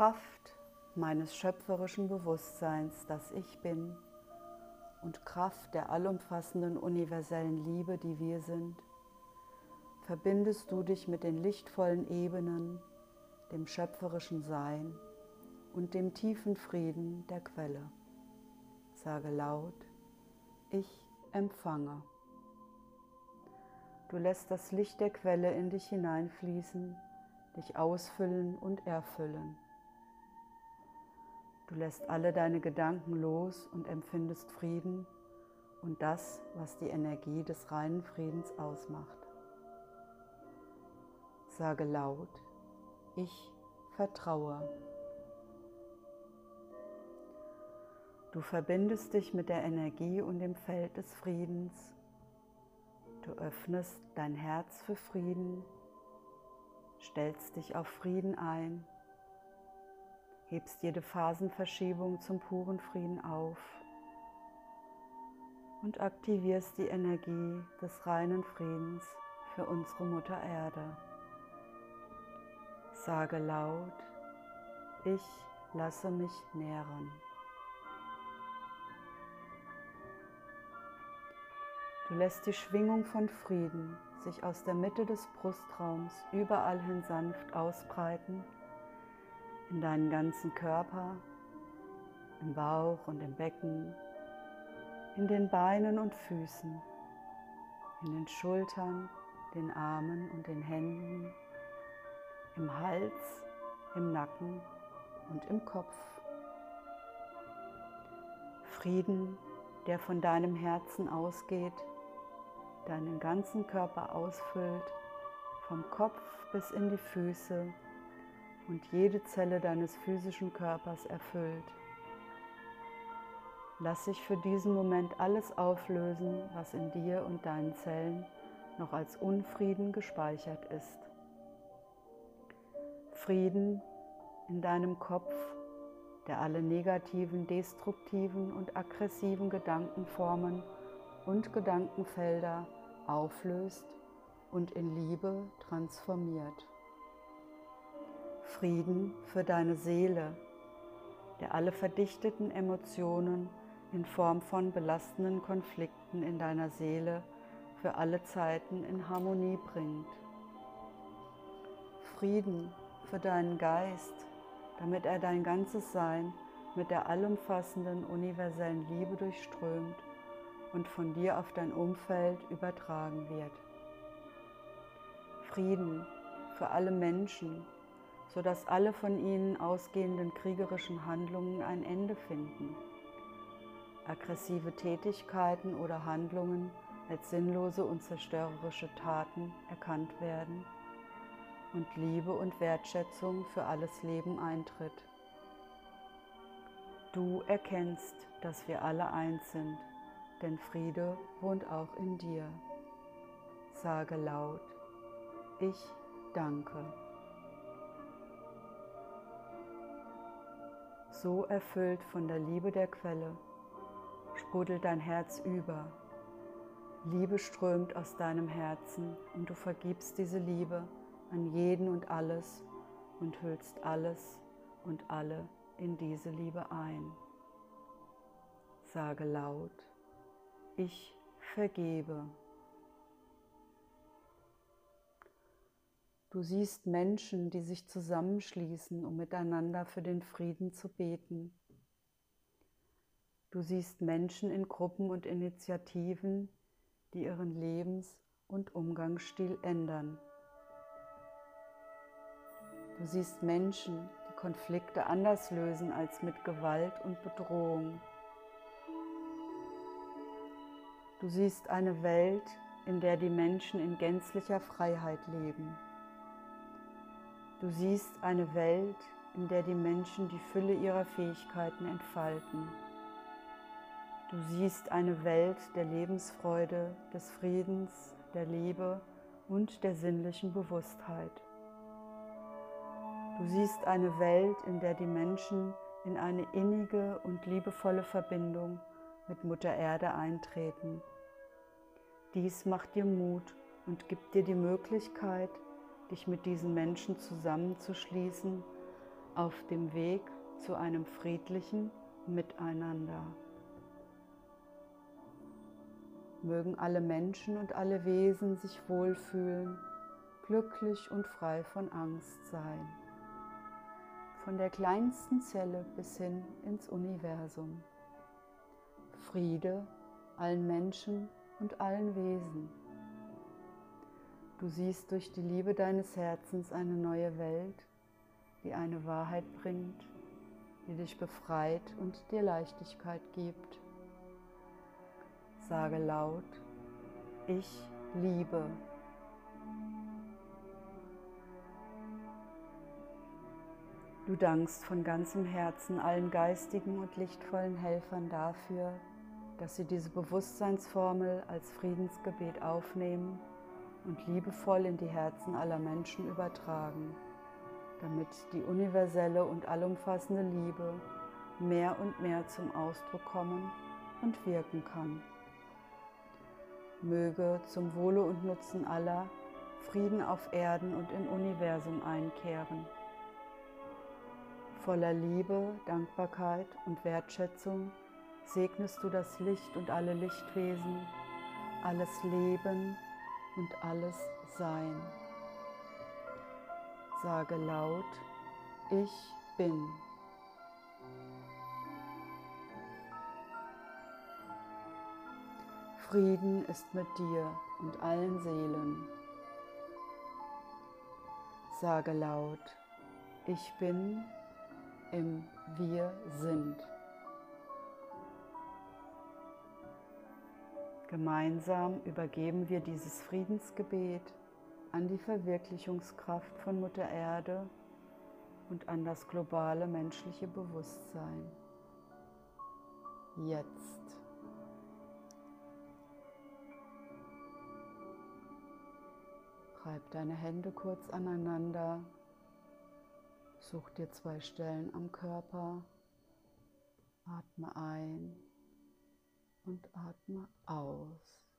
Kraft meines schöpferischen Bewusstseins, das ich bin, und Kraft der allumfassenden universellen Liebe, die wir sind, verbindest du dich mit den lichtvollen Ebenen, dem schöpferischen Sein und dem tiefen Frieden der Quelle. Sage laut, ich empfange. Du lässt das Licht der Quelle in dich hineinfließen, dich ausfüllen und erfüllen. Du lässt alle deine Gedanken los und empfindest Frieden und das, was die Energie des reinen Friedens ausmacht. Sage laut, ich vertraue. Du verbindest dich mit der Energie und dem Feld des Friedens. Du öffnest dein Herz für Frieden, stellst dich auf Frieden ein hebst jede Phasenverschiebung zum puren Frieden auf und aktivierst die Energie des reinen Friedens für unsere Mutter Erde. Sage laut, ich lasse mich nähren. Du lässt die Schwingung von Frieden sich aus der Mitte des Brustraums überall hin sanft ausbreiten in deinen ganzen Körper, im Bauch und im Becken, in den Beinen und Füßen, in den Schultern, den Armen und den Händen, im Hals, im Nacken und im Kopf. Frieden, der von deinem Herzen ausgeht, deinen ganzen Körper ausfüllt, vom Kopf bis in die Füße und jede Zelle deines physischen Körpers erfüllt. Lass sich für diesen Moment alles auflösen, was in dir und deinen Zellen noch als Unfrieden gespeichert ist. Frieden in deinem Kopf, der alle negativen, destruktiven und aggressiven Gedankenformen und Gedankenfelder auflöst und in Liebe transformiert. Frieden für deine Seele, der alle verdichteten Emotionen in Form von belastenden Konflikten in deiner Seele für alle Zeiten in Harmonie bringt. Frieden für deinen Geist, damit er dein ganzes Sein mit der allumfassenden universellen Liebe durchströmt und von dir auf dein Umfeld übertragen wird. Frieden für alle Menschen, sodass alle von ihnen ausgehenden kriegerischen Handlungen ein Ende finden. Aggressive Tätigkeiten oder Handlungen als sinnlose und zerstörerische Taten erkannt werden und Liebe und Wertschätzung für alles Leben eintritt. Du erkennst, dass wir alle eins sind, denn Friede wohnt auch in dir. Sage laut, ich danke. So erfüllt von der Liebe der Quelle, sprudelt dein Herz über. Liebe strömt aus deinem Herzen und du vergibst diese Liebe an jeden und alles und hüllst alles und alle in diese Liebe ein. Sage laut, ich vergebe. Du siehst Menschen, die sich zusammenschließen, um miteinander für den Frieden zu beten. Du siehst Menschen in Gruppen und Initiativen, die ihren Lebens- und Umgangsstil ändern. Du siehst Menschen, die Konflikte anders lösen als mit Gewalt und Bedrohung. Du siehst eine Welt, in der die Menschen in gänzlicher Freiheit leben. Du siehst eine Welt, in der die Menschen die Fülle ihrer Fähigkeiten entfalten. Du siehst eine Welt der Lebensfreude, des Friedens, der Liebe und der sinnlichen Bewusstheit. Du siehst eine Welt, in der die Menschen in eine innige und liebevolle Verbindung mit Mutter Erde eintreten. Dies macht dir Mut und gibt dir die Möglichkeit, dich mit diesen Menschen zusammenzuschließen, auf dem Weg zu einem friedlichen Miteinander. Mögen alle Menschen und alle Wesen sich wohlfühlen, glücklich und frei von Angst sein. Von der kleinsten Zelle bis hin ins Universum. Friede allen Menschen und allen Wesen. Du siehst durch die Liebe deines Herzens eine neue Welt, die eine Wahrheit bringt, die dich befreit und dir Leichtigkeit gibt. Sage laut, ich liebe. Du dankst von ganzem Herzen allen geistigen und lichtvollen Helfern dafür, dass sie diese Bewusstseinsformel als Friedensgebet aufnehmen und liebevoll in die Herzen aller Menschen übertragen, damit die universelle und allumfassende Liebe mehr und mehr zum Ausdruck kommen und wirken kann. Möge zum Wohle und Nutzen aller Frieden auf Erden und im Universum einkehren. Voller Liebe, Dankbarkeit und Wertschätzung segnest du das Licht und alle Lichtwesen, alles Leben und alles Sein. Sage laut, ich bin. Frieden ist mit dir und allen Seelen. Sage laut, ich bin im Wir sind. Gemeinsam übergeben wir dieses Friedensgebet an die Verwirklichungskraft von Mutter Erde und an das globale menschliche Bewusstsein. Jetzt. Reib deine Hände kurz aneinander. Such dir zwei Stellen am Körper. Atme ein und atme aus.